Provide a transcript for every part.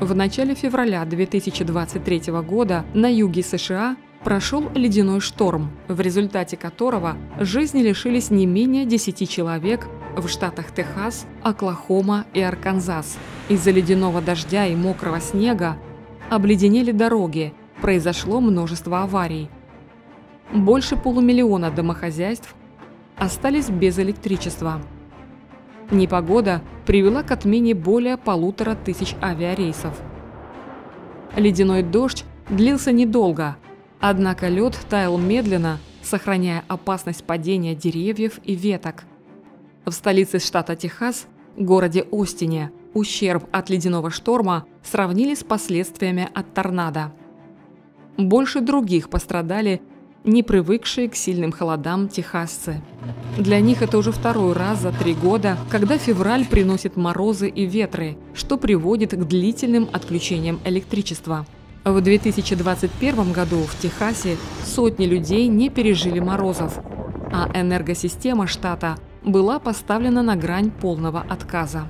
В начале февраля 2023 года на юге США прошел ледяной шторм, в результате которого жизни лишились не менее 10 человек в штатах Техас, Оклахома и Арканзас. Из-за ледяного дождя и мокрого снега обледенели дороги, произошло множество аварий. Больше полумиллиона домохозяйств остались без электричества. Непогода привела к отмене более полутора тысяч авиарейсов. Ледяной дождь длился недолго, однако лед таял медленно, сохраняя опасность падения деревьев и веток. В столице штата Техас, городе Остине, ущерб от ледяного шторма сравнили с последствиями от торнадо. Больше других пострадали не привыкшие к сильным холодам техасцы. Для них это уже второй раз за три года, когда февраль приносит морозы и ветры, что приводит к длительным отключениям электричества. В 2021 году в Техасе сотни людей не пережили морозов, а энергосистема штата была поставлена на грань полного отказа.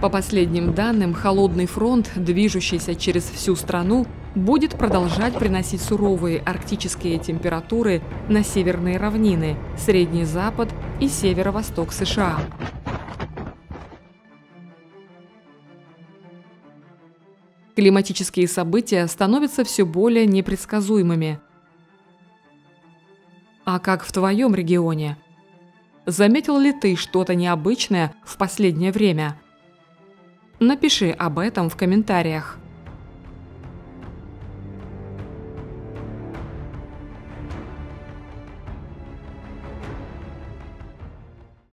По последним данным, холодный фронт, движущийся через всю страну, будет продолжать приносить суровые арктические температуры на северные равнины, Средний Запад и северо-восток США. Климатические события становятся все более непредсказуемыми. А как в твоем регионе? Заметил ли ты что-то необычное в последнее время? Напиши об этом в комментариях.